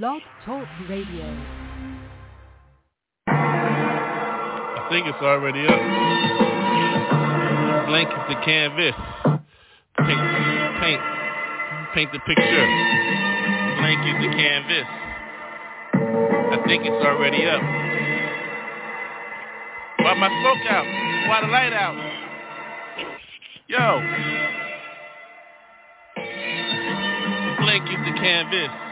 Blog Talk Radio. I think it's already up. Blank is the canvas. Paint, paint, paint the picture. Blank is the canvas. I think it's already up. Why my smoke out? Why the light out? Yo. Blank is the canvas.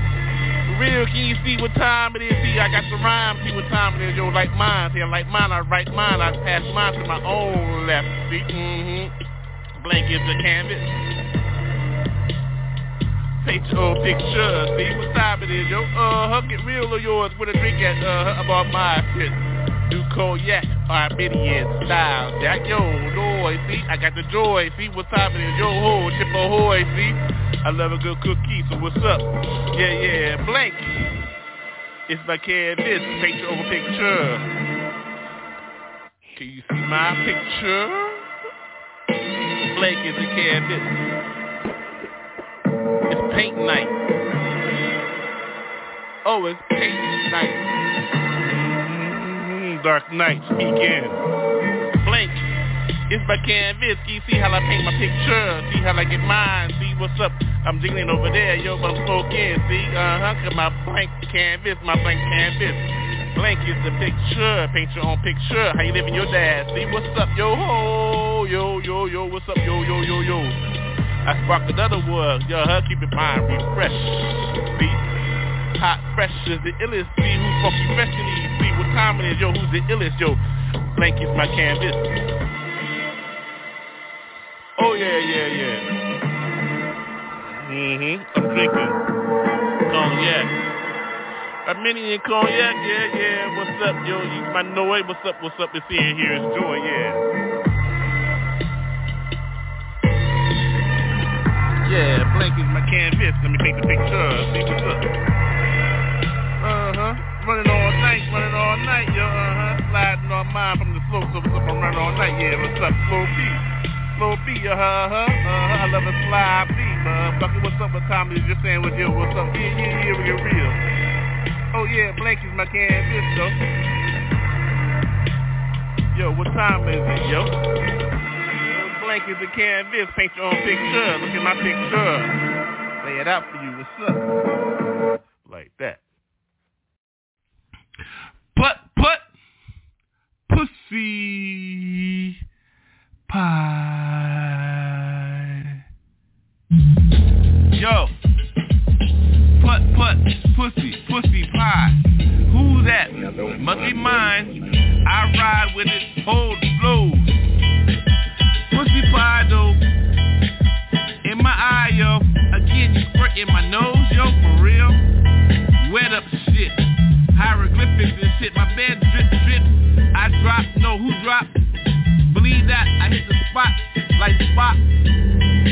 Real, can you see what time it is? See, I got the rhyme. See what time it is? Yo, like mine. See, I like mine. I write mine. I pass mine to my own left. See, mm-hmm. Blank is the canvas. Paint your own picture. See what time it is? Yo, uh-huh. Get real of yours with a drink at, uh, about my shit. Do cognac, Armenian style. Jack, yo, joy, see, I got the joy, see, what time it is, yo, ho, chip ahoy, see, I love a good cookie, so what's up? Yeah, yeah, blank, it's my canvas, picture over picture. Can you see my picture? Blank is the canvas. It's paint night. Oh, it's paint night. Mm-hmm, dark Knight speaking. Blank it's my you see how I paint my picture? See how I get mine? See what's up? I'm jiggling over there, yo, but I'm smoking. See, uh-huh, cause my blank canvas, my blank canvas. Blank is the picture. Paint your own picture. How you living your dad? See what's up, yo ho, yo, yo, yo, what's up, yo, yo, yo, yo. I spark another word, yo, huh? Keep your mind refreshed. See? Hot fresh is the illest. See who's funky fresh in these. See what time it is, yo, who's the illest, yo. Blank is my canvas. Oh yeah, yeah, yeah. Mm-hmm. I'm drinking cognac. Armenian cognac, yeah, yeah. What's up, yo? You my know. What's up? What's up? It's here. It's joy, yeah. Yeah, blank is my canvas. Let me take the picture. See what's up. Uh-huh. Running all night, running all night, yo. Uh-huh. Sliding on mine from the slope, so what's up? I'm running all night, yeah. What's up? Slow beat uh-huh, uh-huh, I love a what's up, is it? Just saying with you, what's up, yeah, yeah, yeah, we get real. Oh yeah, blank is my canvas, though. Yo, what time is it, yo? Blank is canvas, paint your own picture, look at my picture. Lay it out for you, what's up? Like that. Put, put, pussy pie. Yo, put, put, pussy, pussy pie. Who that? Must be mine. I ride with it, hold flows. Pussy pie though, in my eye, yo. Again, you squirt in my nose, yo, for real. Wet up shit, hieroglyphics and shit. My bed drip, drip. I drop, no, who dropped? That I hit the spot like spot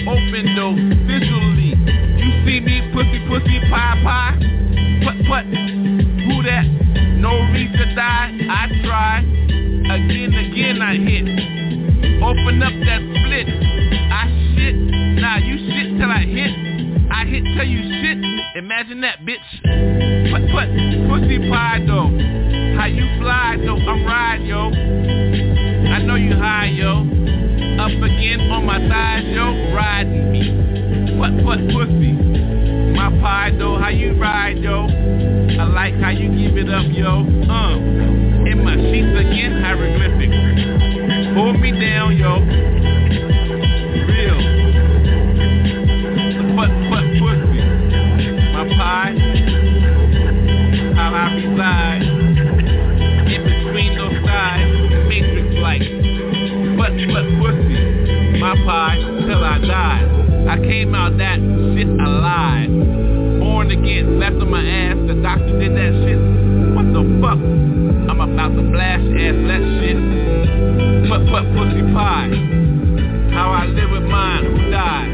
open though visually. You see me pussy pussy pie pie put put who that? No reason to die. I try again again I hit. Open up that split. I shit. Nah you shit till I hit. I hit till you shit. Imagine that bitch. Put put pussy pie though. How you fly though? I'm ride yo. I know you high, yo. Up again on my thighs, yo. Riding me. What, what, pussy? My pie, though. How you ride, yo? I like how you give it up, yo. Uh. In my sheets again. hieroglyphics. Hold me down, yo. Real. Butt, butt, pussy. My pie. How I reside. In between those thighs. Matrix like. Butt, butt, pussy. My pie. Till I die. I came out that shit alive. Born again. Left on my ass. The doctor did that shit. What the fuck? I'm about to blast ass that shit. Put put pussy pie. How I live with mine, who died?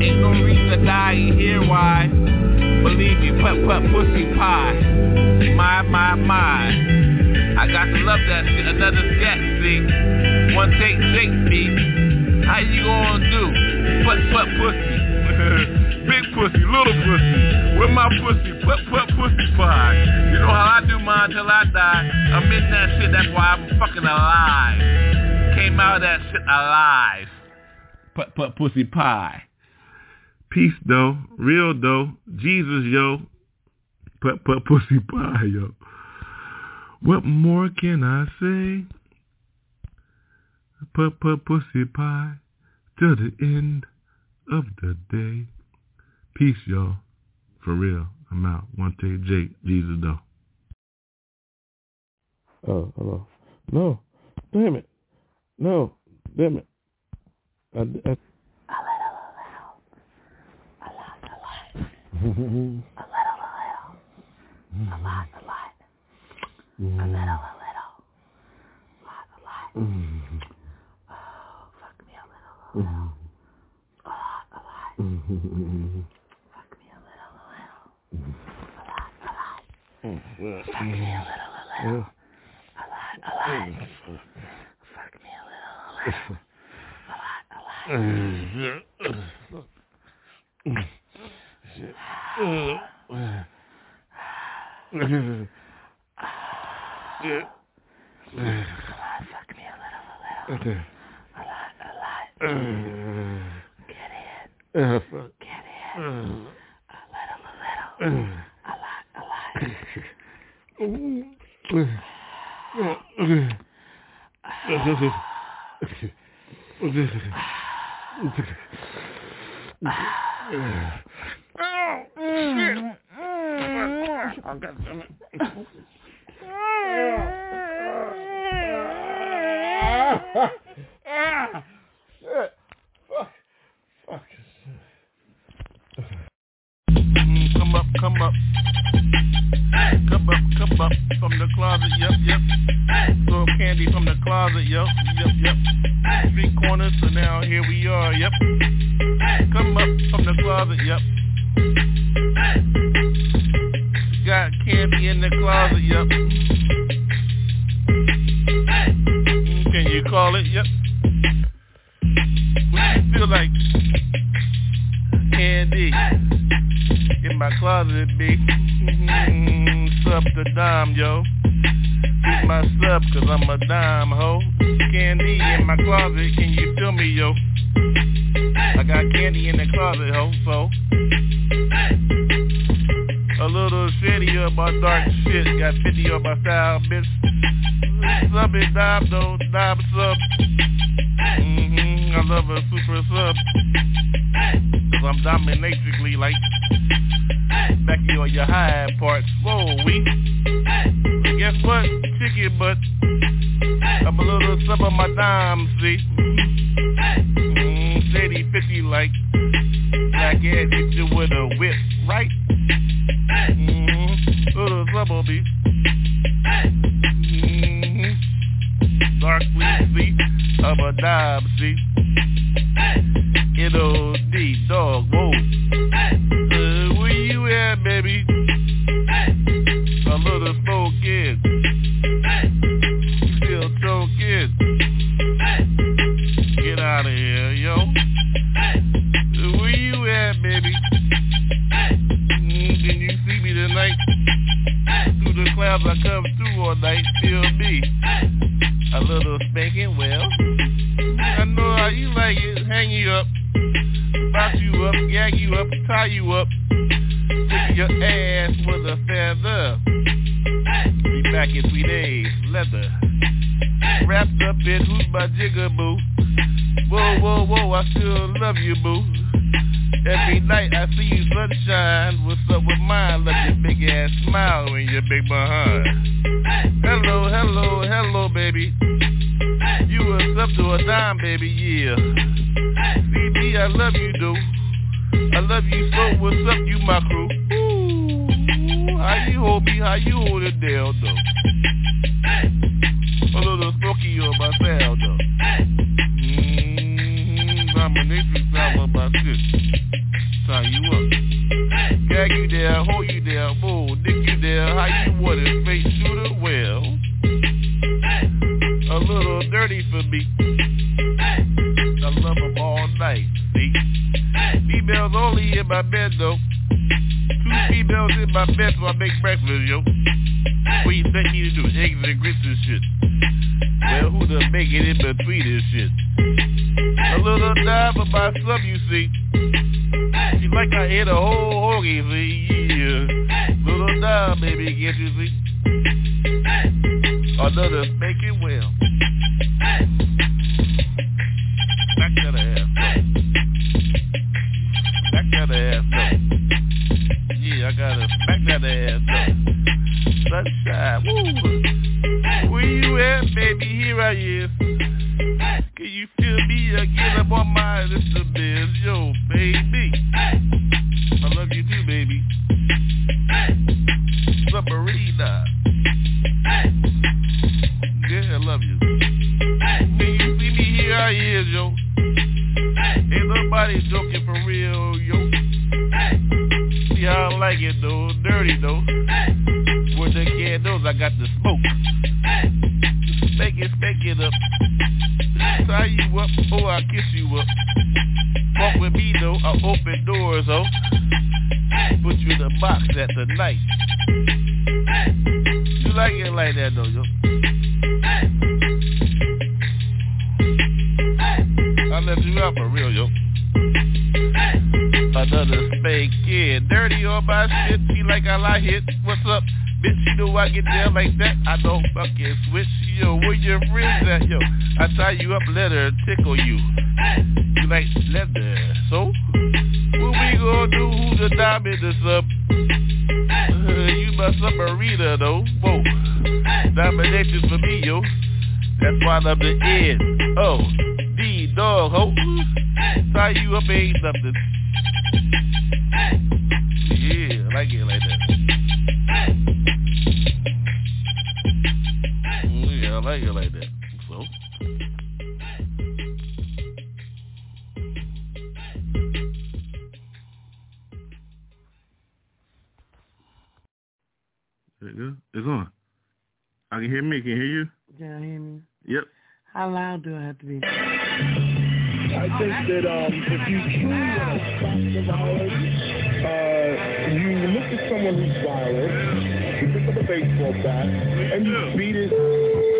Ain't no reason to die, you hear why? Believe me, put put pussy pie. My, my, my. I got to love that shit, another scat, see? One take, shake me. How you gonna do? Put put pussy. Big pussy, little pussy. With my pussy, put put pussy pie. You know how I do mine till I die. I'm in that shit, that's why I'm fucking alive. Came out of that shit alive. Put put pussy pie. Peace though, real though, Jesus yo. Put put pussy pie yo. What more can I say? Put put pussy pie till the end of the day. Peace, y'all. For real. I'm out. One take Jake. Jesus though. Oh, hello. No. Damn it. No. Damn it. I, I, A little, a lot, a lot. a little. A little. A lot, a lot. A little, a little. A lot, a mm. lot. Fuck me a little, a lot, a lot. Fuck me a little, a little. A lot, a lot. Fuck me a little, a little. A lot, a lot. Fuck me a little, a little. A lot, a lot. Fuck me a little, a little. A lot, a lot. Get in. Get in. A little, a little. A lot, a lot. Mm, come up, come up. Come up, come up from the closet, yep, yep. Throw candy from the closet, yo, yep, yep. Three corners, so now here we are, yep. Come up from the closet, yep. Got candy in the closet, yep. Mm, Can you call it, yep. My closet, big. Mm, sub the dime, yo. Keep my sub, cause I'm a dime, ho. Candy in my closet, can you feel me, yo? I got candy in the closet, ho, so. A little shitty of my dark shit. Got 50 of my style, bitch. Sub it, dime, though. Dime sub. Mm-hmm, I love a super sub. Cause I'm dominatrically like back of your, your high parts. Whoa, we. And guess what? Chicken butt. I'm a little sub of my dime, see. Mm, shady 50 like black ass hit you with a whip, right? Mm-hmm. Little sub of me. Mm-hmm. Dark see of a dime, see. N-O-D, hang you up. Box you up, gag you up, tie you up. Stick your ass with a feather. Be back in three days, leather. wrapped up in who's my jigaboo. Whoa, whoa, whoa, I still love you, boo. Every night I see you sunshine. What's up with mine? Love your big ass smile and your big behind. Hello, hello, hello, baby. You was up to a dime, baby, yeah. Me, I love you, dude. I love you so. What's up, you my crew? Ooh, how you hold me? How you hold it down, though? A little smoky on my sound, though. Mmm, dominatrix sound on my shit. Tie you up. Gag you there, hold you there, move, nick you there. How you want it? Face shooter, well. A little dirty for me. Night, see? Females only in my bed though. Two females in my bed so I make breakfast, yo. What you think you to do? Eggs and grits and shit. Well, who the make it in between this shit? A little dime for my sub, you see. She like I hit a whole hoagie, see? Yeah. Little dime, baby, get you, see? Another spanking well. Sunshine, woo. Where you at, baby? Here I is. Can you feel me again? I'm on my little biz, yo, baby. I love you too, baby. Submarina. Yeah, I love you. When you see me here, I is, yo. Ain't nobody joking for real, yo. See how I like it, though. Dirty, though. Got the smoke. Spank it, spank it up. Tie you up, oh, I kiss you up. Walk with me, though. I open doors, oh. Put you in the box at the night. You like it like that, though, yo. I left you out for real, yo. Another spank, yeah. Dirty on my shit, feel like I like it. What's up? Know I get down like that. I don't fucking switch. Yo, where your friends at, yo? I tie you up, let her tickle you. You like leather, so? What we gonna do? Who's the diamond or sub? Uh, you my submarina, though. Whoa. Domination for me, yo. That's why I'm the. Oh, D, dog, ho. Tie you up ain't nothing. Yeah, I like it like that. Yeah, I like that. So. There you go. It's on. I can hear me. Can you hear you? Can you hear me? Yep. How loud do I have to be? I think that um, if you truly want to stop the violence, uh, you look at someone who's violent, you pick up a baseball bat, and you beat it.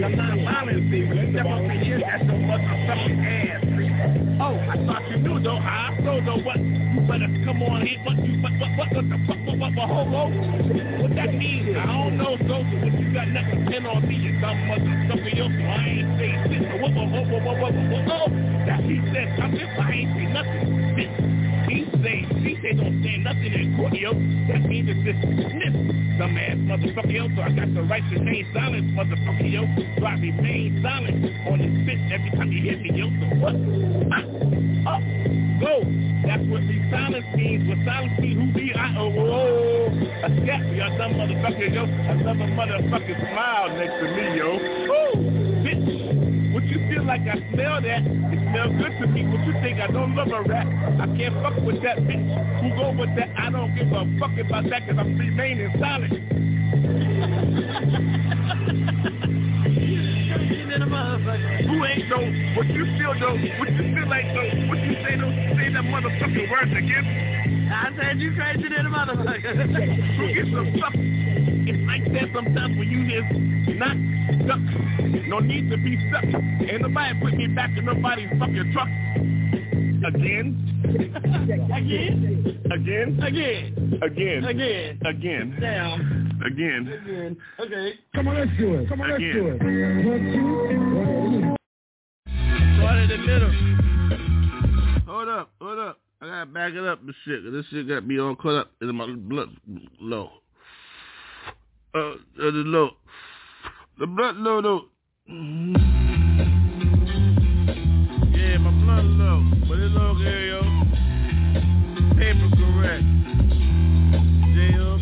I'm non-violent, see? When you step up in here, that's your motherfucking ass, see? Oh, I thought you knew, though. I so though what? You better come on here. What you, what, what, what, what the fuck, what, what, what, hold on. What that mean? I don't know, so, but you got nothing pin on me, you dumb motherfucker, yo. So I ain't saying shit. So whoa, whoa, whoa, whoa, whoa, whoa, whoa, whoa. That he said something, but I ain't say nothing. Bitch, he say, he say don't say nothing in court, yo. That means it's just dismissed, dumbass motherfucker, yo. So I got the right to remain silent, motherfucker, yo. So I remain silent on this bitch every time you hit me, yo. So what? Ah, up, go. That's what the silence means. What silence means, who be I? Oh, whoa, a scat, y'all dumb motherfucker, yo. Another motherfucking smile next to me, yo. Woo, bitch. What you feel like I smell that? It smells good to me. What you think? I don't love a rat. I can't fuck with that bitch. Who go with that? I don't give a fuck about that because I'm remaining silent. Who ain't know What you feel though? What you feel like though? What you say though? Say that motherfucking words again. I said you crazy than a motherfucker. Who gets the fuck? It's like that sometimes when you just not stuck. No need to be stuck. Ain't nobody put me back in nobody's fucking truck. Again. Again? Again. Again. Again. Again. Again. Damn. Again. Again. Okay. Come on, let's do it. Come on, let's do it. One, two, Start in the middle. Hold up, hold up. I gotta back it up and shit. 'cause This shit got me all caught up in my blood low. Uh, uh the low. The blood low though. Yeah, my blood low. But it's okay, yo. Paper correct.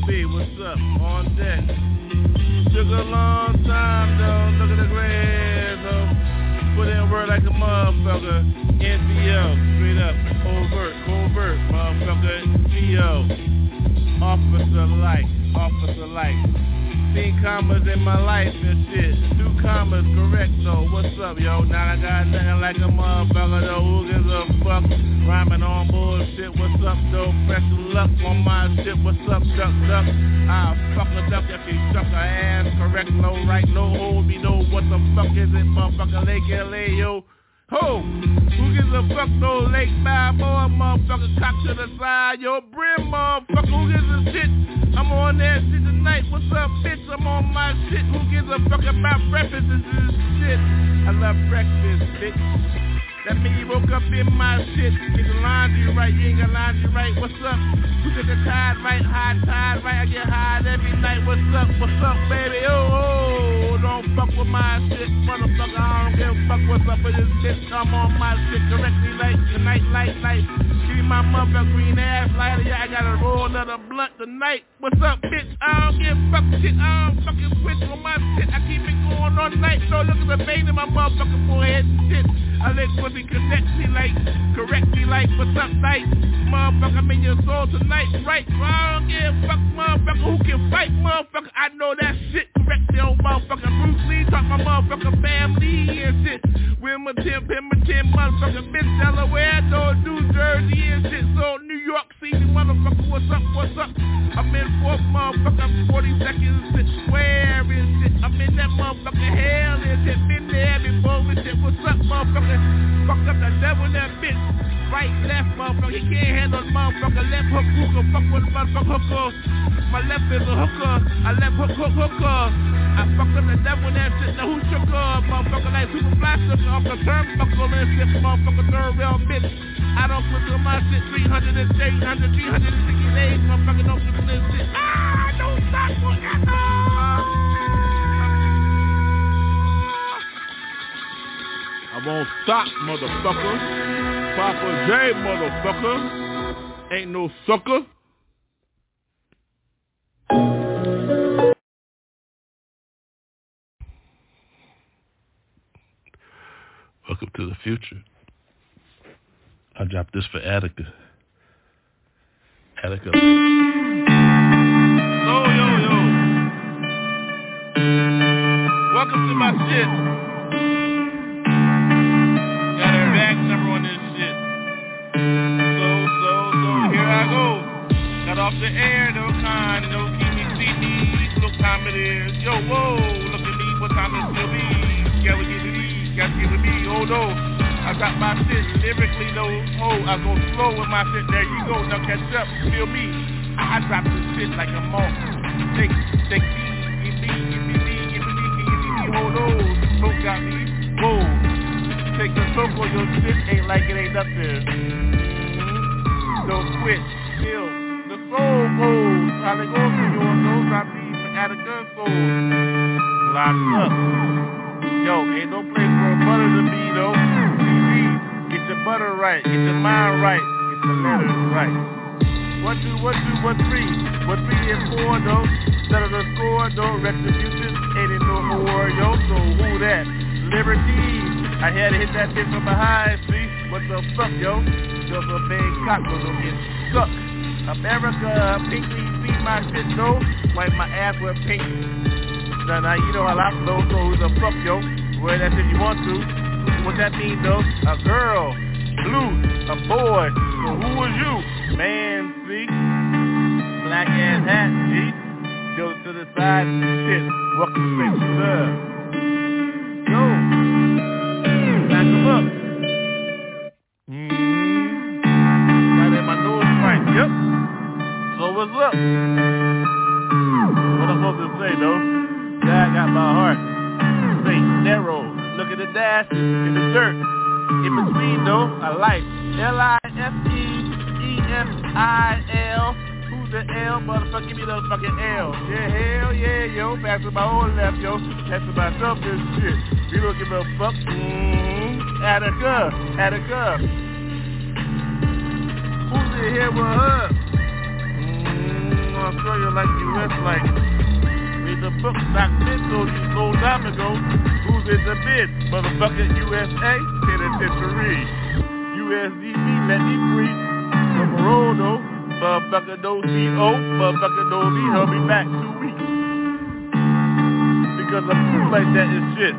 J.O.B. What's up? On deck. Took a long time though. Look at the grades though. Put in work like a motherfucker. NCO, straight up, overt, covert, motherfucker. CO, officer like, officer like. Seen commas in my life and shit. Two commas, correct though. What's up, yo? Now I got nothing like a motherfucker though. Who gives a fuck? Rhyming on bullshit. What's up though? Press the luck on my shit. What's up, duck, duck? I'll fuck a duck if he suck her ass. Correct, low, right, low, hold me, know what the fuck is it, motherfucker? Lake LA, yo. Ho! Who gives a fuck no Lake Balboa, motherfucker? Cock to the side, yo. Brim, motherfucker. Who gives a shit? I'm on that shit tonight. What's up, bitch? I'm on my shit. Who gives a fuck about breakfast? This is shit. I love breakfast, bitch. That mean you woke up in my shit. Get the laundry right, you ain't got laundry right. What's up? Get the tide right, high tide right? I get high every night. What's up? What's up, baby? Oh, oh, don't fuck with my shit, motherfucker. I don't give a fuck what's up with this shit. I'm on my shit correctly, like tonight, light, light. My motherfucker green ass lighter. Yeah, I got a roll of the blunt tonight. What's up, bitch? I don't give a fuck shit. I don't fucking switch on my shit. I keep it going all night. So look at the vein in my motherfucking forehead and shit. I let pussy connect me like, correct me like, what's up, night? Motherfucker, I'm in your soul tonight, right? I don't give a fuck, motherfucker, who can fight, motherfucker? I know that shit correctly on motherfucker Bruce Lee, talk my motherfucker family and shit. Wilmington, Pemberton, motherfucker, bitch, Delaware, no New Jersey and shit. So New York City, motherfucker, what's up, what's up? I'm in fourth, motherfucker, I'm 40 seconds, shit, square and shit. I'm in that motherfucker hell and shit, been there before and shit. What's up, motherfucker? Fuck up the devil, that bitch. Right, left, motherfucker. He can't handle the motherfucker. Left hook, hooker. Fuck with the motherfucker hooker. My left is a hooker. I left hook, hook, hooker. I fuck up the devil, that shit. Now who shook her? Motherfucker like fly sucker off the turnbuckle and shit. Motherfucker, third rail bitch. I don't put to my shit 300 and 300, 360 days. Motherfucker, don't do this shit. Ah, don't stop forever. I won't stop, motherfucker. Papa J, motherfucker. Ain't no sucker. Welcome to the future. I dropped this for Attica. Attica. Yo, yo, yo. Welcome to my shit. Back number on this shit. So, so, so, here I go. Got off the air, no kind, no keep me, see me, look time it is. Yo, whoa, look at me, what time it still be? Gotta get it easy, gotta get it me, oh no. I got my shit lyrically though, oh, I go slow with my shit, there you go, now catch up, feel me. I drop this shit like a moth. Take, take me, give me, give me, give me, give me, give me, hold on. Smoke got me, whoa. Your shit ain't like it ain't up there. Don't quit. Still, the soul goes. How they go for your those I be at a gun soul. Locked up. Yo, ain't no place for a butter to be though. CD, get your butter right, get your mind right, get your letters right. One, two, one, two, one, three. One, three, and four, though. Settle the score, though. Retribution ain't it no more, yo. So who that? Liberty. I had to hit that bitch from behind, see? What the fuck, yo? Just a big cock was gonna get stuck. America, pinky, see my shit, though. Wipe my ass with pink. Now, now you know how I flow, so who the fuck, yo? Wear that shit you want to. What that mean, though? A girl, blue, a boy. So who was you? Man, see? Black ass hat, see? Go to the side, shit. Welcome straight to love. Yo, back him up. Mm-hmm. Right in my nose right, yep. So what's up? What I'm supposed to say, though? God got my heart. Straight, narrow. Look at the dashes in the dirt. In between, though, a life. L-I-F-E-E-F-I-L. Who's the L? Motherfucker, give me those fucking L. Yeah, hell yeah, yo. Back to my old left, yo. That's to myself this shit. You don't give a fuck. Mm-hmm. Attica, Attica. Who's in here with her? Mm, I'll show you like you rest like. Read the book Doc told you so time ago. Who's in the bid? Motherfucker USA, penitentiary. USDB, let me free. Parole though. Motherfucker don't see O. Motherfucker don't need her. Be back two weeks. Because I'm cool like that is shit.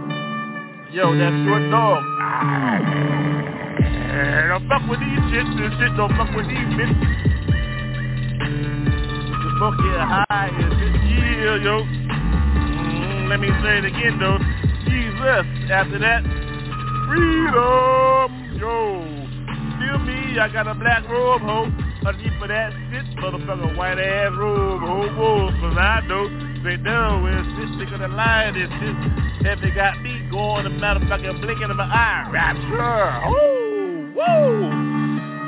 Yo, that short dog. Don't fuck with these shit. This shit don't fuck with these bitches. The fuck get high and shit. Yeah, yo. Mm, let me say it again though. Jesus. After that, freedom. Yo. Feel me? I got a black robe, ho. Underneath for that shit, motherfucker, white ass robe, ho, whoa. Cause I know they know when shit thicker than lion and shit. If they got me going, the motherfucker blinking in my eye. Rapture. Oh, whoa.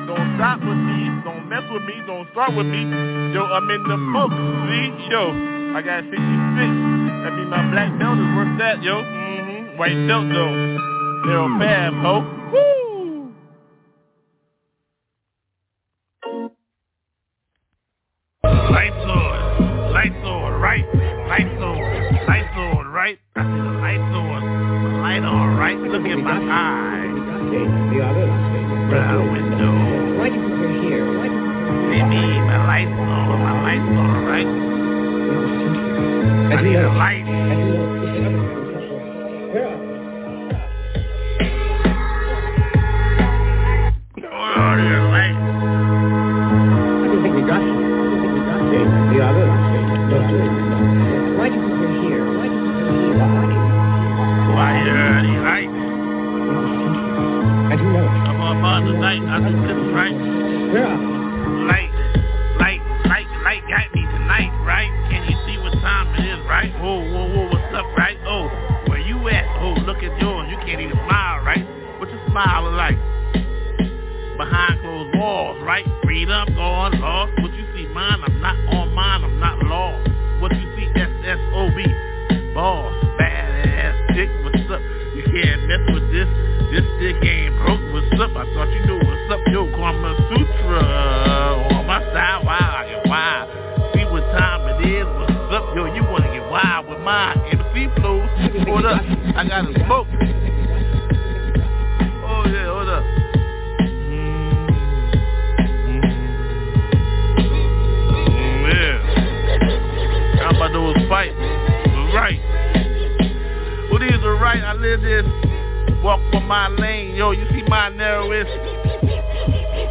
Don't stop with me. Don't mess with me. Don't start with me. Yo, I'm in the book. See? Yo, I got 66. That mean my black belt is worth that, yo. Mm-hmm. White belt, though. Narrow path, ho. Woo! Lights on. Lights on, right? Lights on. Right? I see the lights on. Light on, right? Look at my eye. Brown window. Why did you put here? Why did See me, my lights on. My lights on, right? I need a light. Why are any lights? I'm on about the night. I do this, right? Yeah. Light, light, light, light got me tonight, right? Can you see what time it is, right? Whoa, whoa, whoa, what's up, right? Oh, where you at? Oh, look at yours. You can't even smile, right? What's your smile like? Behind closed walls, right? Freedom, gone, my lane. Yo, you see my narrowest.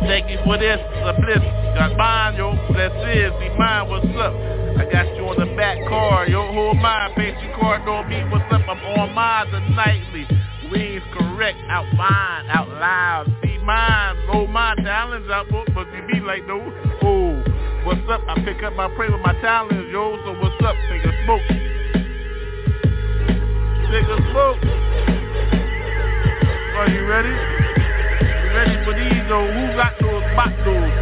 Thank you for this. A bliss. Got mine, yo. That's it. See mine. What's up? I got you on the back car. Yo, who am I? Basic car don't be what's up. I'm on mine the nightly. Wings correct. Out mine. Out loud. See mine. Roll my talents out. But you be like, no. Oh. What's up? I pick up my prey with my talents, yo. So what's up? Take a smoke. Take a smoke. Are you ready? know who got those bot those,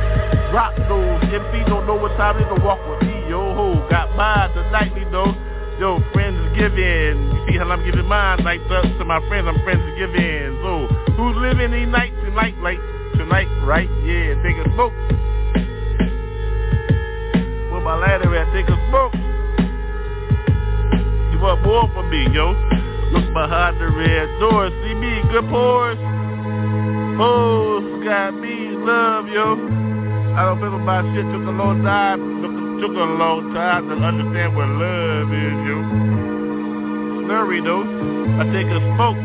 rock those. MC don't know what time it is to walk with me, yo ho. Got mine tonight, me though. Yo, friends is giving. You see how I'm giving mine like that to my friends. I'm friends is giving. So who's living these nights tonight like tonight, right? Yeah, take a smoke. Where my ladder at? Take a smoke. You want more from me, yo? Look behind the red door. See me, good pores. Oh, got me love, yo. I don't feel my shit took a long time. Took, took a long time to understand what love is, yo. Slurry though. I take a smoke.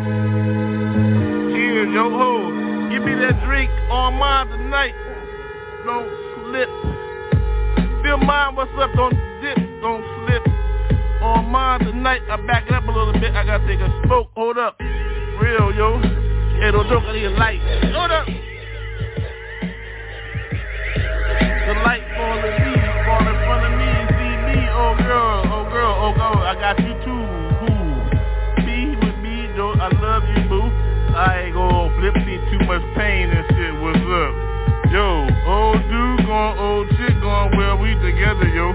Cheers, yo ho. Give me that drink on mine tonight. Don't slip. Feel mine, what's up? Don't dip, don't. On mine tonight, I back it up a little bit. I gotta take a smoke. Hold up. Real, yo. Hey, don't joke, I need a light. Hold up. The light falling me, fall in front of me, see me, oh girl, oh girl, oh girl, I got you too, who? Be with me, though, I love you, boo. I ain't gonna flip, see too much pain and shit, what's up? Yo, old dude going, old chick going, well, we together, yo.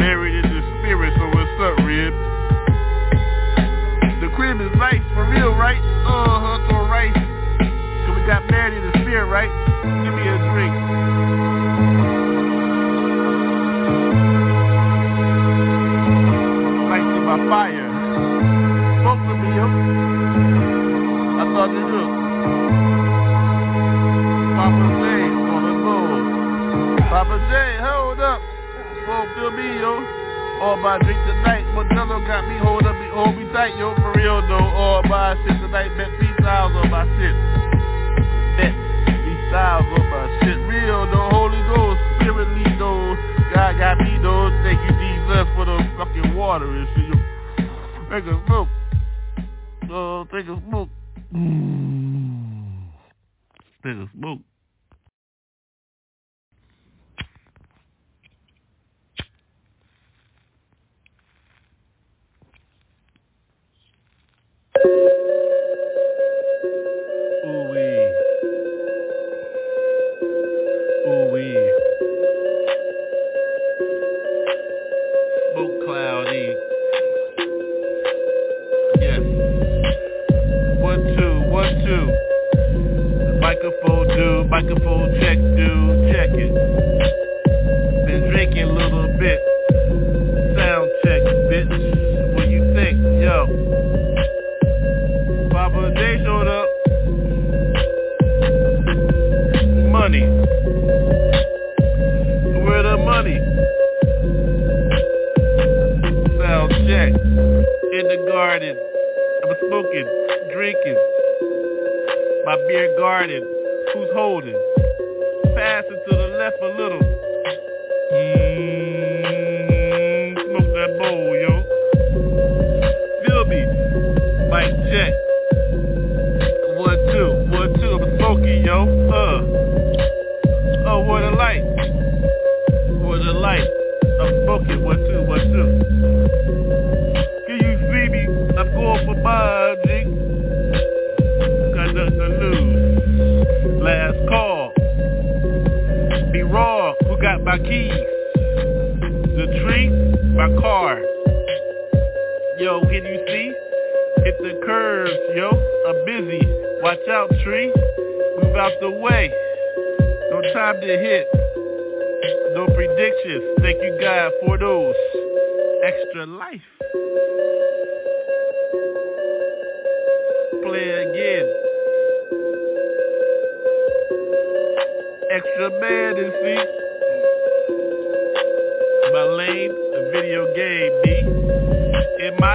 Married in the spirit, so what's up, Rib? The crib is nice, for real, right? Uh-huh, so right. Cause we got married in the spirit, right? Give me a drink. Light to my fire. Smoke me, yo. I thought you knew. Papa J, on the board. Papa J, hold up. Feel me, yo. All my drink tonight. Modelo got me hold up, me hold me tight, yo. For real though. All my shit tonight. Bet three styles on my shit. Bet three styles on my shit. Real though. Holy Ghost, Spirit lead though. God got me though. Thank you Jesus for the fucking water and shit. Take a smoke. Oh, take a smoke. Mm. Take a smoke.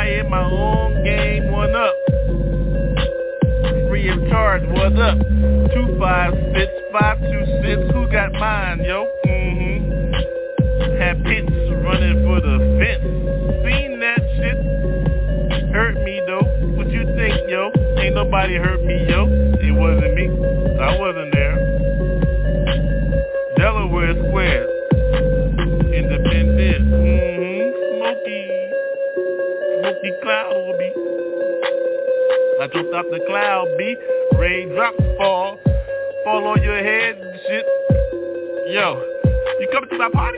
In my own game? One up. Free of charge, one up. Two five spits, five two six. Who got mine, yo? Mm-hmm. Have pits running for the fence. Seen that shit. Hurt me though. What you think, yo? Ain't nobody hurt me, yo. It wasn't me. I wasn't I jumped off the cloud, B. Raindrops fall. fall on your head and shit. Yo, you coming to my party?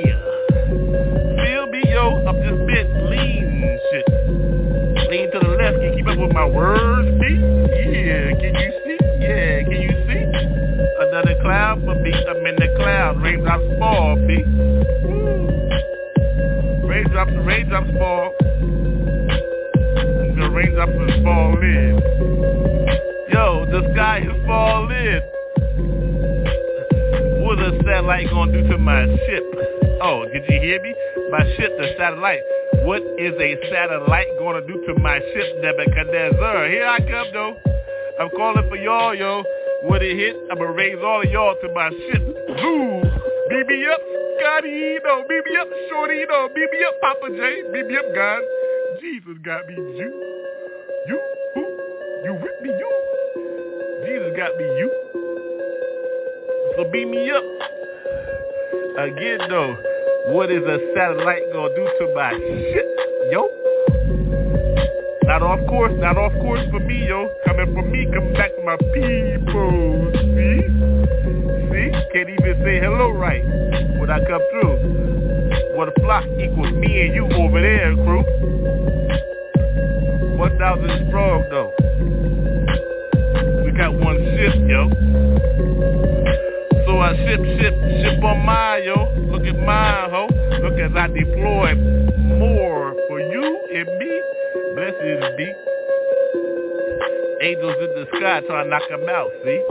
Yeah. Feel me, yo, up this bit, lean shit. Lean to the left, can you keep up with my words, B? Yeah, can you see? Yeah, can you see? Another cloud for me, I'm in the cloud, raindrops fall, B. Raindrops, raindrops fall. Raindrops is falling. Yo, the sky is falling. What a satellite gonna do to my ship? Oh, did you hear me? My ship, the satellite. What is a satellite gonna do to my ship, Nebuchadnezzar? Here I come, though. I'm calling for y'all, yo. When it hit, I'ma raise all of y'all to my ship. Zoo! Beat me up, Scotty, no. Beat me up, Shorty, no. Beat me up, Papa J. Beat me up, God. Jesus got me, you. You, who? You with me, you. Jesus got me, you. So beat me up. Again, though, what is a satellite gonna do to my shit, yo? Not off course, not off course for me, yo. Coming for me, coming back my people. See? See? Can't even say hello right when I come through. What a flock equals me and you over there, crew. 1,000 strong, though. We got one ship, yo. So I ship, ship, ship on mine, yo. Look at mine, ho. Look as I deploy more for you and me. Blessed be. Angels in the sky trying to knock them out, see?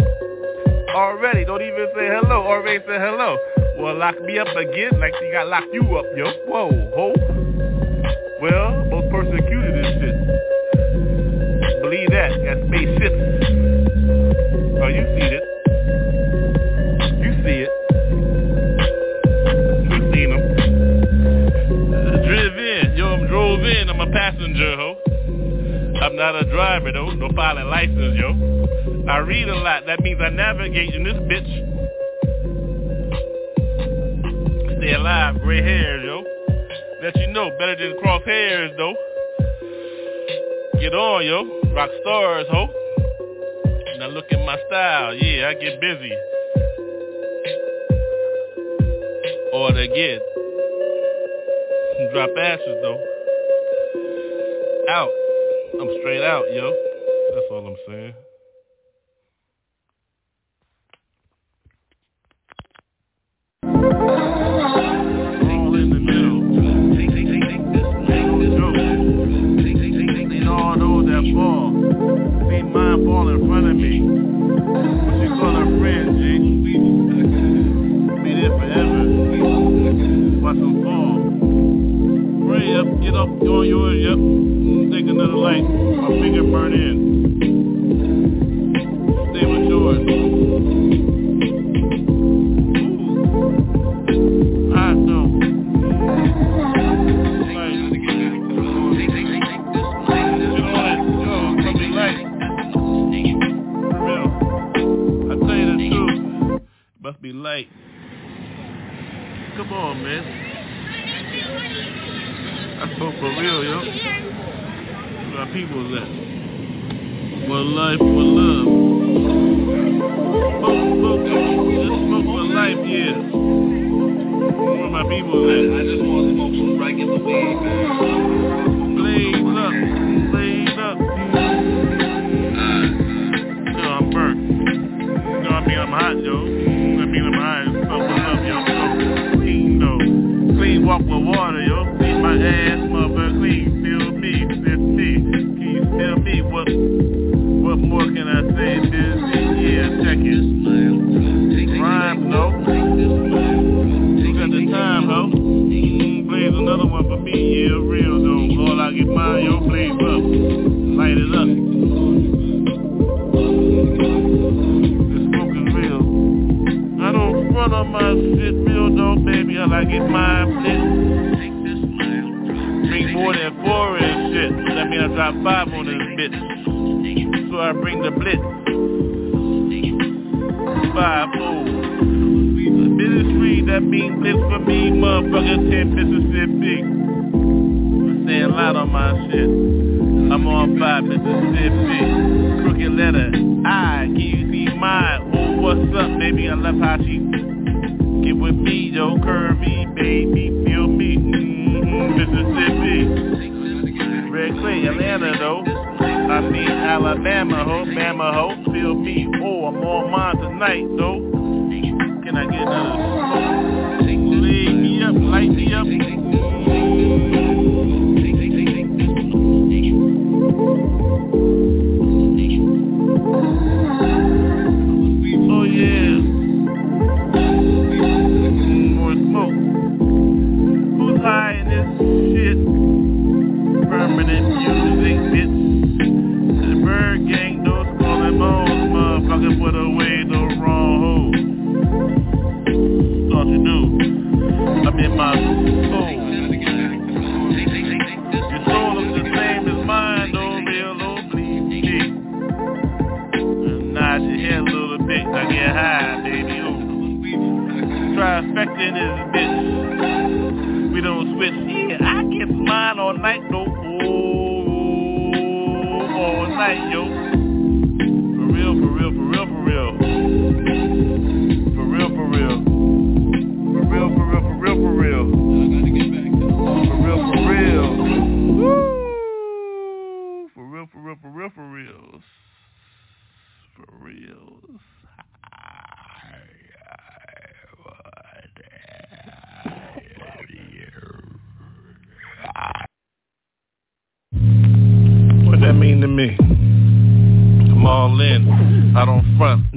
Already, don't even say hello. Already say hello. Well, lock me up again like they got locked you up, yo. Whoa, ho. Well, most persecuted and shit. That. Got spaceships. Oh, you see it. You see it. We seen them. Drive in. Yo, I'm drove in. I'm a passenger, ho. I'm not a driver, though. No pilot license, yo. I read a lot. That means I navigate in this bitch. Stay alive. Gray hairs, yo. Let you know. Better than cross hairs, though. Get on, yo. Rock stars, ho. Now look at my style. Yeah, I get busy. Or they get. Drop ashes, though. Out. I'm straight out, yo. See mine fall in front of me. What you call a friend, G? Be there forever. Watch them fall. Pray up, get up, on yours, yep. Take another light. My finger burn in. I mean Alabama, ho, Bama, ho, feel me. Oh, I'm on mine tonight, though. Can I get another? Lead me up, light me up.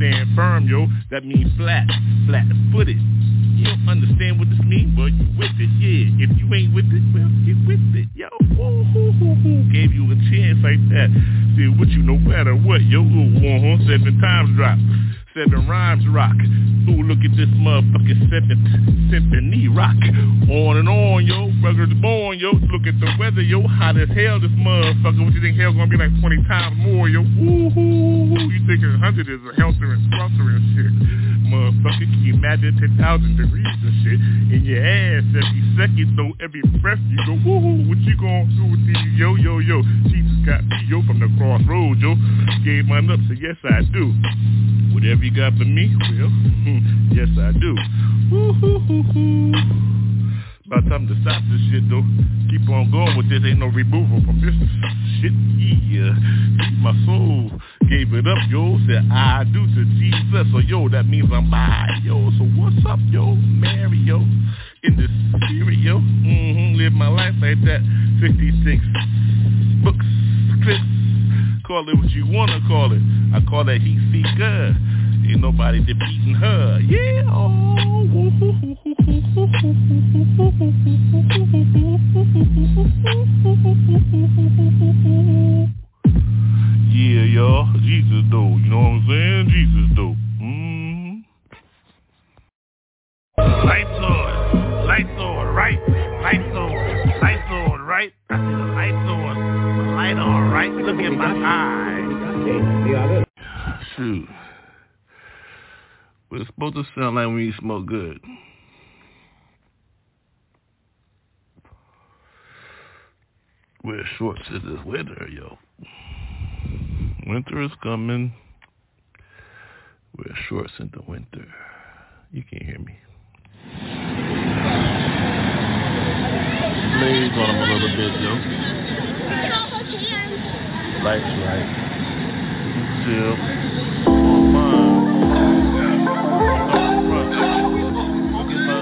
Stand firm, yo. That means flat, flat-footed. You don't understand what this means, but you with it, yeah. If you ain't with it, well, get with it, yo. Woo. Gave you a chance like that. See what you no matter what, yo. Ooh, uh-huh, seven times drop. Seven rhymes rock. Ooh, look at this motherfucking seventh symphony rock. On and on, yo. Ruggers born, yo. Look at the weather, yo. Hot as hell, this motherfucker. What you think hell gonna be like 20 times more, yo? Ooh, hoo, hoo. You think a hundred is a helter and skelter and shit. Motherfucker, can you imagine 10,000 degrees and shit in your ass every second, though, every breath you go, woo hoo, what you gonna do with these, yo, yo, yo? Jesus got me, yo, from the crossroads, yo. Gave mine up, so yes, I do. Whatever you got for me, well, yes, I do. Woo-hoo-hoo-hoo. About time to stop this shit, though. Keep on going with this. Ain't no removal from this shit. Yeah. My soul gave it up, yo. Said I do to Jesus. So, yo, that means I'm by, yo. So, what's up, yo? Mary, yo. In the yo. Mm-hmm. Live my life like that. 56 books, clips. Call it what you wanna call it. I call that heat seeker. Ain't nobody defeating her. Yeah. Oh. Yeah, y'all. Jesus though. You know what I'm saying? Jesus though. Mm. Lights on. Lights on, right? Lights on. Lights on, right? I said lights on. The light on. Look at my eye. Shoot. It's supposed to sound like when you smoke good. Wear shorts in this winter, yo. Winter is coming. Wear shorts in the winter. You can't hear me. Blaze on them a little bit, yo. Lights right. Chill. On mine. Look at my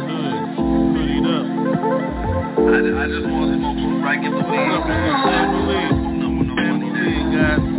hood. Hoodied up. I, I just want to smoke some right, get the weed. What's up, man? Family.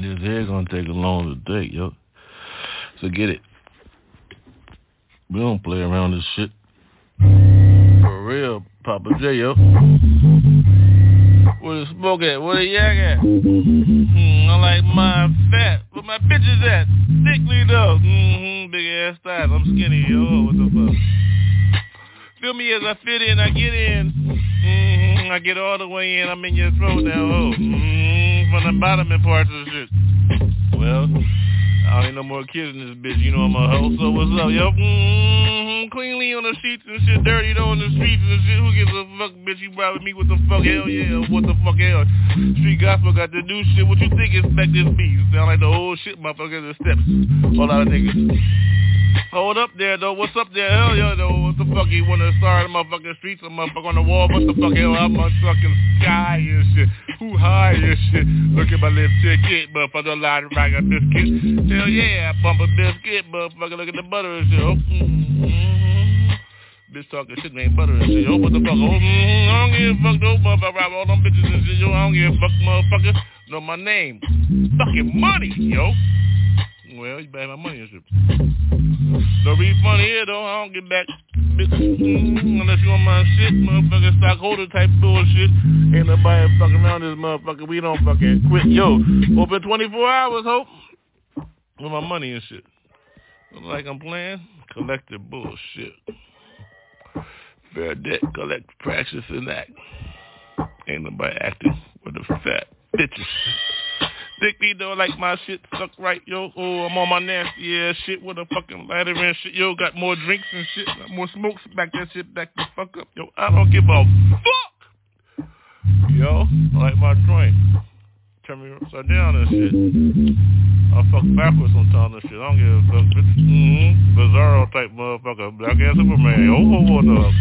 This here gonna take a long to yo. So get it. We don't play around this shit. For real, Papa J, yo. Where the smoke at? Where the yak at? Mm, I like mine fat. Where my bitches at? Thickly though. Mm-hmm, big ass thighs. I'm skinny, yo. What the fuck? Feel me as I fit in, I get in. Mm-hmm, I get all the way in. I'm in your throat now. Oh, mm-hmm, from the bottom and parts of the. Well, I don't no more kids in this bitch. You know I'm a hoe, so what's up, yo? Mm-hmm, cleanly on the sheets and shit, dirty though on the streets and shit. Who gives a fuck, bitch? You ride me? What the fuck? Hell yeah, what the fuck? Hell, street gospel got the new shit. What you think expect this be? Sound like the old shit, motherfucker. The steps, all out of niggas. Hold up there though, what's up there? Hell yeah though, what the fuck you wanna start the motherfucking streets or motherfucker on the wall? What the fuck hell I'm on fucking sky and shit. Who high and shit? Look at my little ticket, motherfucker line rock a biscuit. Hell yeah, I bump a biscuit, motherfucker look at the butter and shit. Oh, mm-hmm. Bitch talking shit ain't butter and shit. Oh, what the fuck? Oh, mm, I don't give a fuck no motherfucker. All them bitches and shit. Yo, I don't give a fuck motherfucker. Know my name. Fucking money, yo. Well, you better have my money and shit. No refund here though, I don't get back. Mm, unless you on my shit, motherfucking stockholder type bullshit. Ain't nobody fucking around this motherfucker. We don't fucking quit. Yo, open 24 hours, hope. With my money and shit. Like I'm playing collective bullshit. Fair debt, collect, practice, and act. Ain't nobody acting with the fat bitches. Dick me though like my shit suck right, yo. Oh, I'm on my nasty ass shit with a fucking lighter and shit. Yo, got more drinks and shit, more smokes. Back that shit back the fuck up, yo. I don't give a fuck. Yo, like my joint. Turn me upside down and shit. I fuck backwards sometimes and shit. I don't give a fuck. Mm-hmm. Bizarro type motherfucker. Black ass Superman. Oh, oh, dog.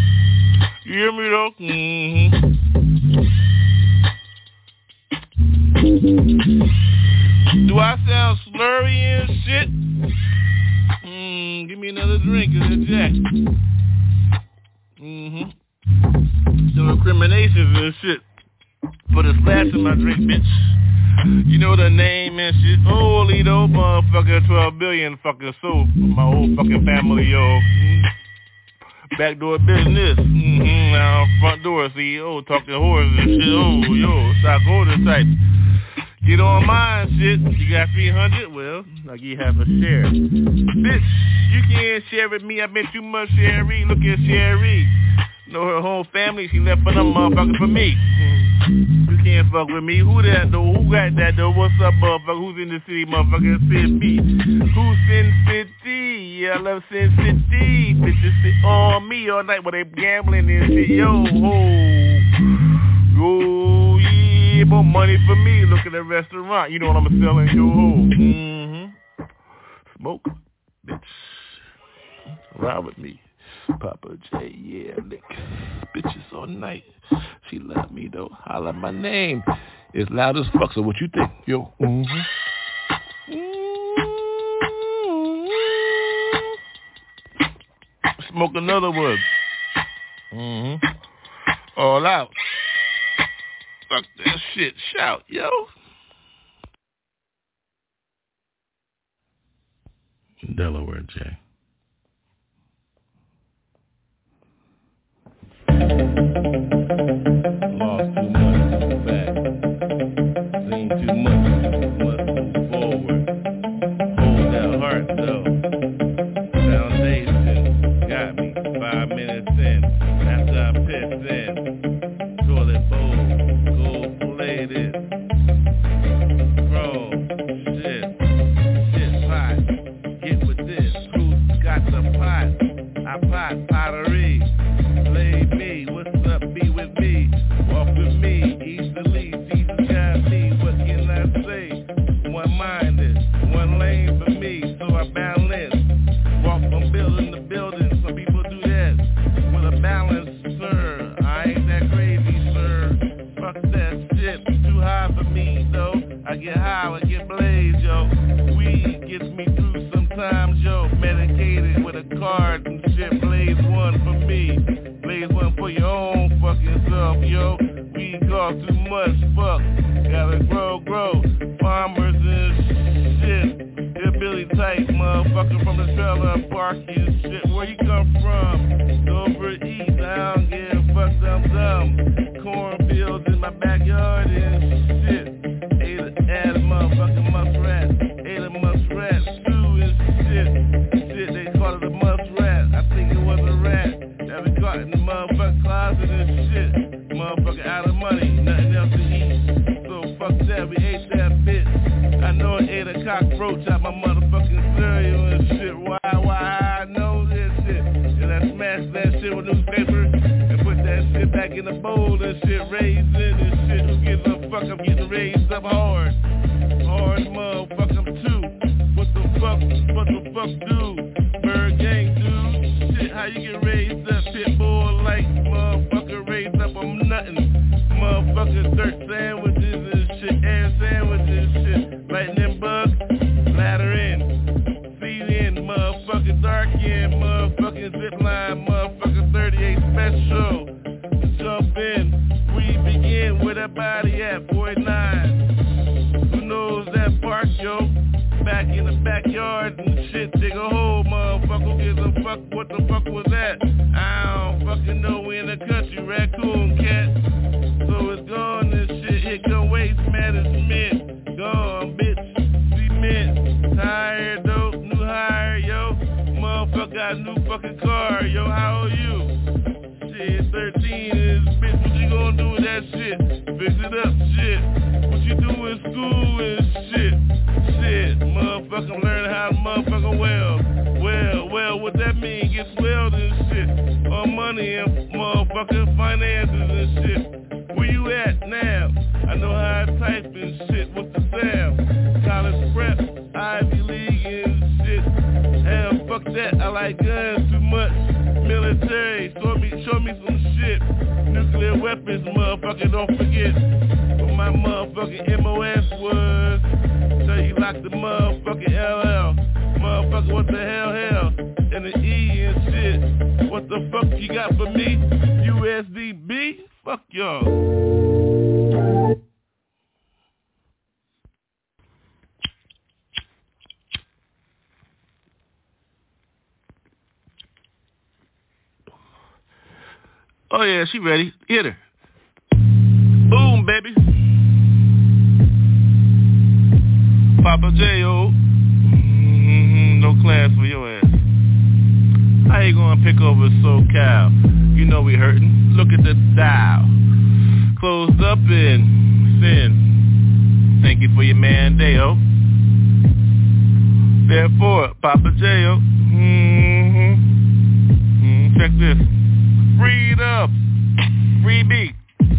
You hear me though? Mm-hmm. Do I sound slurry and shit? Mm, give me another drink of the jack. Mm-hmm. No incriminations and shit. But it's slash in my drink, bitch. You know the name and shit. Holy though, motherfucker, 12 billion fucking soul my whole fucking family, yo. Mm. Backdoor business. Mm-hmm. Now front door CEO talking horses and shit. Oh, yo, stockholder type. Get on mine, shit. You got 300? Well, I'll give you half a share. Bitch, you can't share with me. I've been too much Sherry. Look at Sherry. Know her whole family. She left for them motherfuckers for me. Mm-hmm. You can't fuck with me. Who that though? Who got that though? What's up, motherfucker? Who's in the city, motherfucker? Sin B. Who's Sin City? Yeah, I love Sin City. Bitches sit on me all night while they gambling and shit. Yo, ho. Yo, yeah, more money for me. Look at the restaurant. You know what I'm selling. Yo. Mm-hmm. Smoke, bitch. Ride with me. Papa J, yeah, lick bitches all night. She love me though. Holla my name. It's loud as fuck. So what you think? Yo. Mm-hmm. Smoke another one. Mm-hmm. All out. Fuck that shit. Shout, yo. Delaware J. Lost gang dude, shit, how you get raised up, pit bull like, motherfucker, raised up, I'm nothing, motherfucker, dirt sandwiches and shit, air sandwiches and shit, lightning bug, ladder in, feet in, motherfucker, dark in, motherfucking zip line, motherfucker, 38 special, jump in, we begin with a body at 49, who knows that park, yo, back in the backyard and shit, dig a hole, motherfucker, fuck, what the fuck was that, I don't fucking know, we in the country, raccoon cat, so it's gone and shit, here come waste management, gone, bitch, cement, tire, dope, new hire, yo, motherfucker got a new fucking car, yo, how old you? Shit, 13 is, bitch, what you gonna do with that shit? Fix it up, shit, what you do in school and shit, shit, motherfucker, I'm learning how to motherfucker well, that mean, get swelled and shit, on money and motherfucking finances and shit, where you at now? I know how I type and shit. What's the sound? College prep, Ivy League and shit. Hell, fuck that. I like guns too much. Military, show me, show me some shit. Nuclear weapons, motherfucker, don't forget what my motherfucking MOS was. So you lock the motherfucking LL. Motherfucker, what the hell, hell? And the E and shit. What the fuck you got for me? USDB? Fuck y'all. Oh yeah, she ready. Hit her. Boom, baby. Papa J.O. How you gonna pick over SoCal? You know we hurting. Look at the dial. Closed up in sin. Thank you for your man, Deo. Therefore, Papa J.O. Mm-hmm. Mm, check this. Freed up. Free me.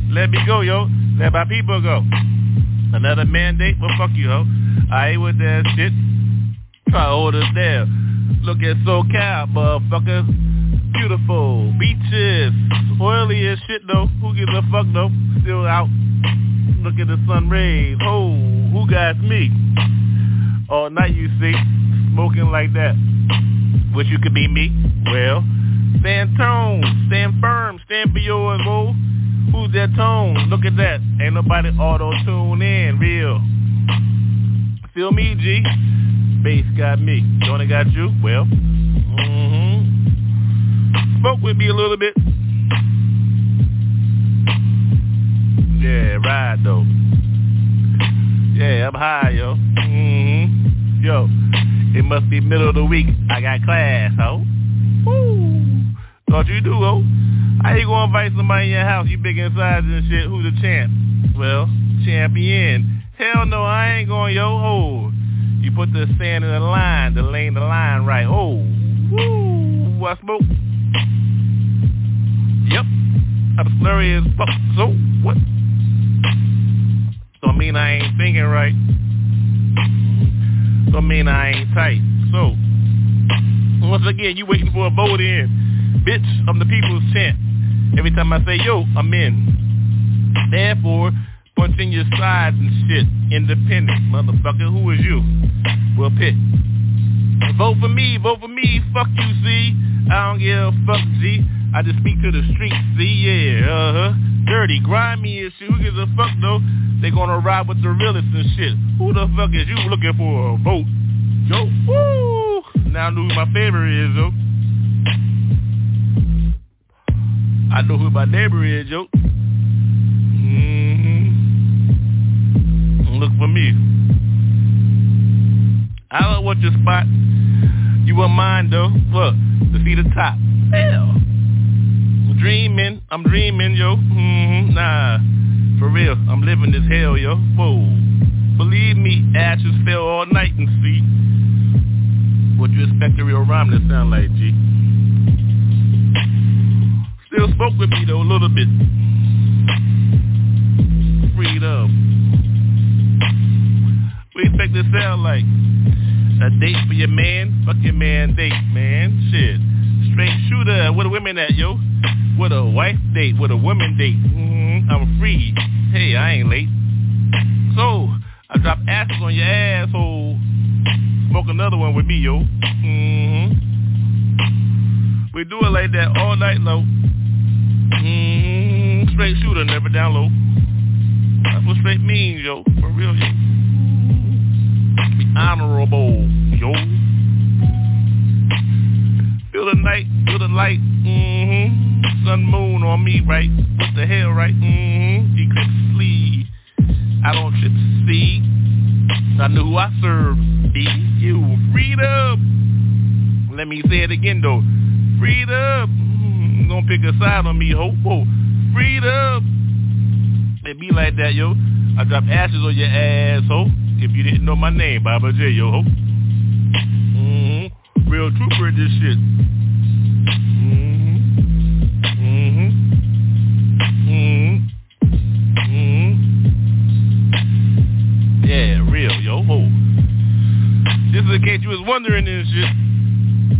Let me go, yo. Let my people go. Another mandate? Well, fuck you, ho. I ain't with that shit. Try us down. Look at SoCal, motherfuckers. Beautiful. Beaches. Oily as shit, though. Who gives a fuck, though? Still out. Look at the sun rays. Oh, who got me? All night, you see. Smoking like that. Wish you could be me. Well, stand tone. Stand firm. Stand for yours, boo. Who's that tone? Look at that. Ain't nobody auto-tune in. Real. Feel me, G? Bass got me. Johnny got you? Well, mm-hmm. Spoke with me a little bit. Yeah, ride though. Yeah, I'm high, yo. Mm-hmm. Yo, it must be middle of the week. I got class, ho. Woo. Thought you do, ho. How you gonna invite somebody in your house? You big in inside and shit. Who's the champ? Well, champion. Hell no, I ain't going, yo. Oh, you put the sand in the line, the lane, the line right. Oh, woo, I smoke. Yep, I'm slurry as fuck. So what? Don't mean I ain't thinking right. Don't mean I ain't tight. So once again, you waiting for a vote in. Bitch, I'm the people's champ. Every time I say yo, I'm in. Therefore, punch in your sides and shit. Independent, motherfucker. Who is you? Well, pick. Vote for me, vote for me. Fuck you, see. I don't give a fuck, G. I just speak to the streets, see, yeah, uh-huh. Dirty, grimy and shit. Who gives a fuck, though? They gonna ride with the realists and shit. Who the fuck is you looking for a vote? Yo, woo! Now I know who my favorite is, though. I know who my neighbor is, yo. Look for me. I don't want your spot. You want mine, though. Look, to see the top. Hell. Dreaming. I'm dreaming, yo. Mm-hmm. Nah. For real. I'm living this hell, yo. Whoa. Believe me, ashes fell all night and see. What you expect a real rhyme to sound like, G? Still spoke with me though a little bit. Freedom. Expect to sound like? A date for your man? Fuck your man date, man. Shit. Straight shooter. Where the women at, yo? With a wife date, with a woman date. Mm-hmm. I'm free. Hey, I ain't late. So, I drop asses on your asshole. Smoke another one with me, yo. Mm-hmm. We do it like that all night low. Mm-hmm. Straight shooter, never down low. That's what straight means, yo. For real, yo. Honorable, yo. Feel the night, feel the light. Mm-hmm. Sun, moon on me, right? What the hell, right? Mm-hmm. Eclipse sleeve. I don't trip to see. I know who I serve. Be you. Freedom. Let me say it again though. Freedom. Mm, gonna pick a side on me, ho. ho. Freedom. It be like that, yo. I dropped ashes on your asshole. If you didn't know my name, Baba J, yo ho. Mm-hmm. Real trooper in this shit. Mhm. Mhm. Mhm. Mhm. Yeah, real, yo ho. This is in case you was wondering this shit.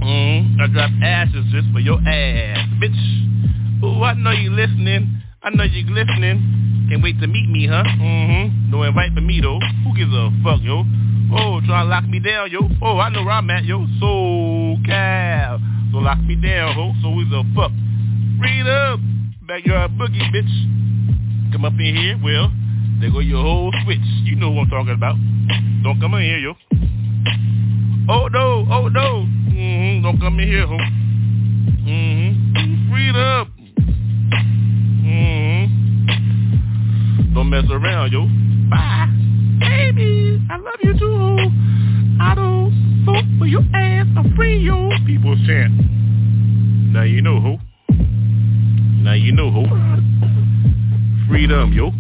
Mm-hmm. I dropped ashes just for your ass, bitch. Ooh, I know you listening. I know you listening. Can't wait to meet me, huh? Mm-hmm. No invite for me, though. Who gives a fuck, yo? Oh, try to lock me down, yo. Oh, I know where I'm at, yo. So cal. So lock me down, ho. So who's a fuck? Read up. Backyard boogie, bitch. Come up in here, well, there go your whole switch. You know what I'm talking about. Don't come in here, yo. Oh no, oh no. Mm-hmm. Don't come in here, ho. Mm-hmm. Freed up. Don't mess around, yo. Bye. Baby, I love you too. I don't vote for your ass. I'm free, yo. People chant. Now you know, ho. Now you know, ho. Freedom. Yo.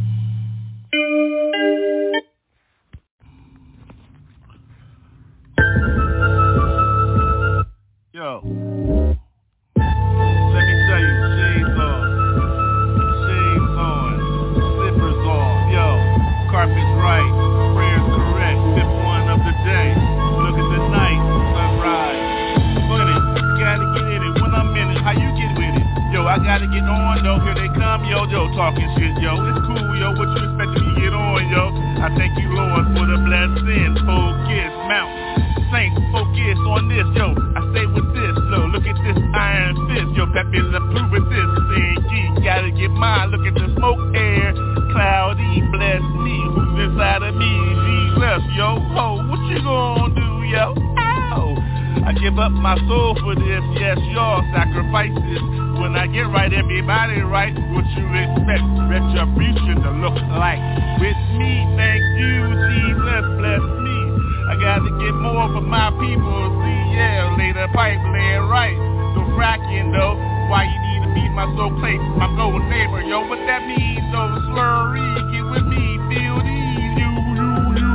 Yo, talking shit, yo. It's cool, yo. What you expecting me to get on, yo? I thank you, Lord, for the blessing. Focus, mount. Saints, focus on this, yo. I stay with this, yo. Look at this iron fist, yo. Pep is approving this. Saying, gotta get mine. Look at the smoke air. Cloudy, bless me. Who's inside of me? Jesus, yo. Ho, what you gonna do, yo? Ow. I give up my soul for this, yes, y'all sacrifices. When I get right, everybody right. What you expect? Retribution to look like. With me, thank you, Jesus, bless me. I gotta get more for my people. See, yeah, lay the pipe, lay it right. No fracking though. Why you need to be my soul place, my golden neighbor, yo? What that means, though? Slurry, get with me, feel these. You, you, you,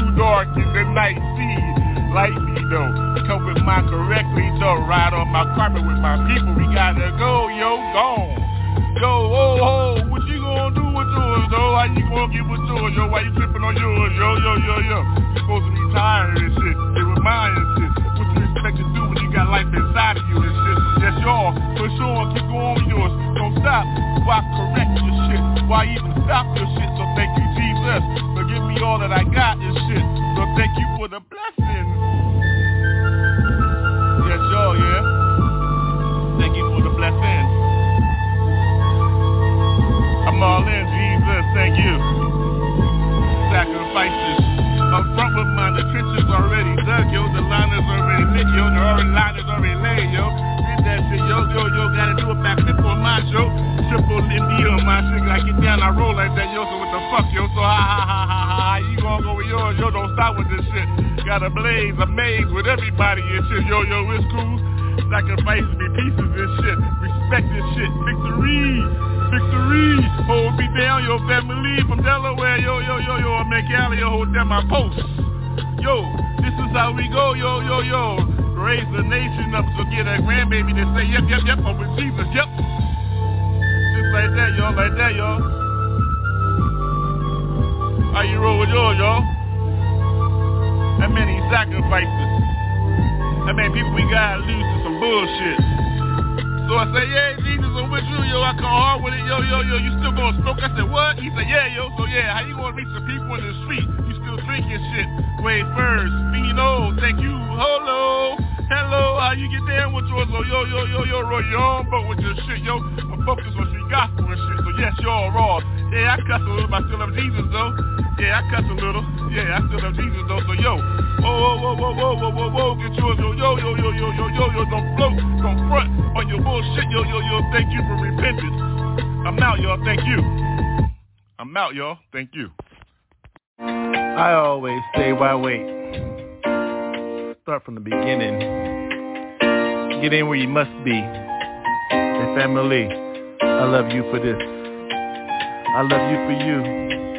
you, dark in the night, see me though. Come with my correctly though. Ride on my carpet with my people. We gotta go, yo, gone. Yo, oh, oh, what you gonna do with yours though? How you gonna get with yours, yo? Why you tripping on yours, yo, yo, yo, yo? You supposed to be tired and shit. They remind and shit. What you expect to do when you got life inside of you and shit? Yes, y'all, for sure, keep going with yours. Don't stop. Why correct your shit? Why even stop your shit? So thank you, Jesus. For give me all that I got and shit. So thank you for the blessings. You. Sacrifices. Up front with mine, the trenches already dug, yo. The liners already lit, yo. The already liners already laid, yo. Did that shit, yo, yo, yo. Gotta do it back flip on my show. Triple MD on my shit. I get down, I roll like that, yo. So what the fuck, yo? So ha ha ha ha ha. You gonna go with yours, yo. Don't stop with this shit. Got a blaze, a maze with everybody and shit. Yo, yo, it's cool. Sacrifices be pieces and shit. Respect this shit. Victory. Victory. Hold me down, your family from Delaware. Yo, yo, yo, yo. I'm Cali, yo. Hold down my post. Yo, this is how we go, yo, yo, yo. Raise the nation up so get a grandbaby to say, yep, yep, yep, I'm with Jesus, yep. Just like that, y'all, like that, y'all. How you roll with yours, y'all? How many sacrifices? How many people we gotta lose to some bullshit? So I say, yeah, Jesus, I'm with you, yo. I come hard with it, yo, yo, yo. You still gonna smoke? I said, what? He said, yeah, yo. So yeah, how you gonna reach the people in the street? You still drinking shit? Wait first, me no, thank you. Hello, hello. How you get down with yours? Oh, yo, yo, yo, yo, roll your own boat with your shit, yo. I'm focused on street gospel and shit. So yes, y'all raw. Yeah, I cuss a little, but I still love Jesus though. Yeah, I cuss a little. Yeah, I still love Jesus though. So yo, whoa, whoa, whoa, whoa, whoa, whoa, whoa, whoa, get yours, yo, yo, yo, yo, yo, yo, yo, yo, don't float, don't front on your bullshit, yo, yo, yo. Thank you for repentance. I'm out, y'all. Thank you. I'm out, y'all. Thank you. I always say, why wait? Start from the beginning. Get in where you must be. And family, I love you for this. I love you for you.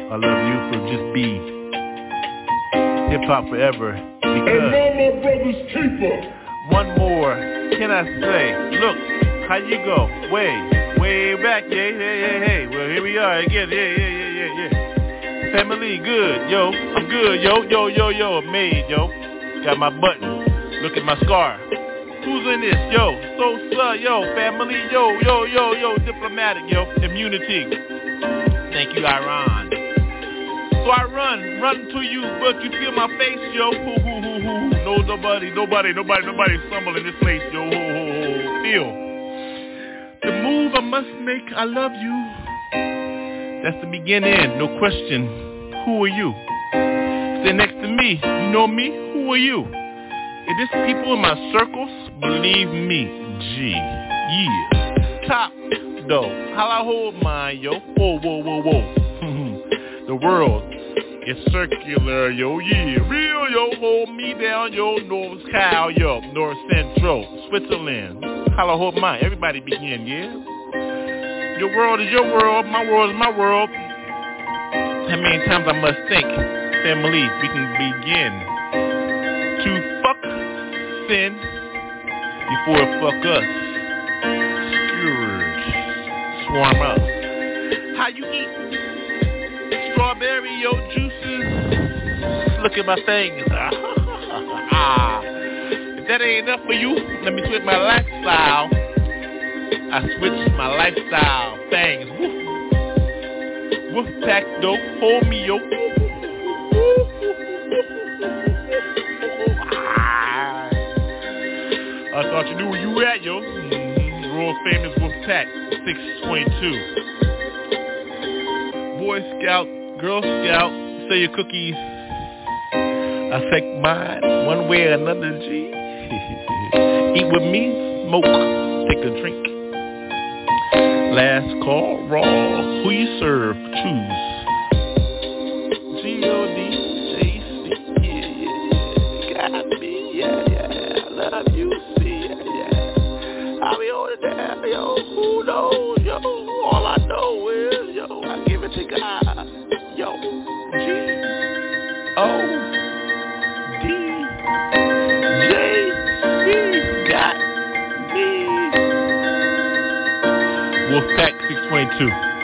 I love you for just be. Hip hop forever. Because one more, can I say? Look, how you go? Way, way back, yeah, yeah, yeah, hey. Well, here we are again, yeah, yeah, yeah, yeah, yeah. Family, good, yo, I'm good, yo, yo, yo, yo, I'm made, yo. got my button. Look at my scar. Who's in this? Yo, so sir, yo, family, yo, yo, yo, yo, diplomatic, yo, immunity. Thank you, Iran. So I run, run to you, but you feel my face, yo. Hoo, hoo, hoo, hoo. No, nobody, nobody, nobody, nobody stumble in this place, yo. Ho, ho, ho. Feel. The move I must make, I love you. That's the beginning, no question. Who are you? Stand next to me. You know me? Who are you? If this people in my circles, believe me, G. Yeah. Top, though. How I hold mine, yo. Whoa, whoa, whoa, whoa. the world is circular, yo. Yeah. Real, yo. Hold me down, yo. North Cal, yo. North Central. Switzerland. How I hold mine. Everybody begin, yeah? Your world is your world. My world is my world. How many times I must think, families, we can begin to fuck sin before it fuck us. Scourge, swarm up. How you eat? Strawberry, yo, juices. Look at my. Ah. if that ain't enough for you, let me switch my lifestyle. I switched my lifestyle. Woof. Woof pack dope. Hold me, yo. I thought you knew where you were at, yo. World famous Wolf Pack, 622. Boy Scout, Girl Scout, say your cookies affect mine one way or another, G. Eat with me, smoke, take a drink. Last call, raw. Who you serve, choose. Who knows, yo? All I know is, yo, I give it to God. Yo, G, O, D, J, C, got me. Wolfpack 622. Done.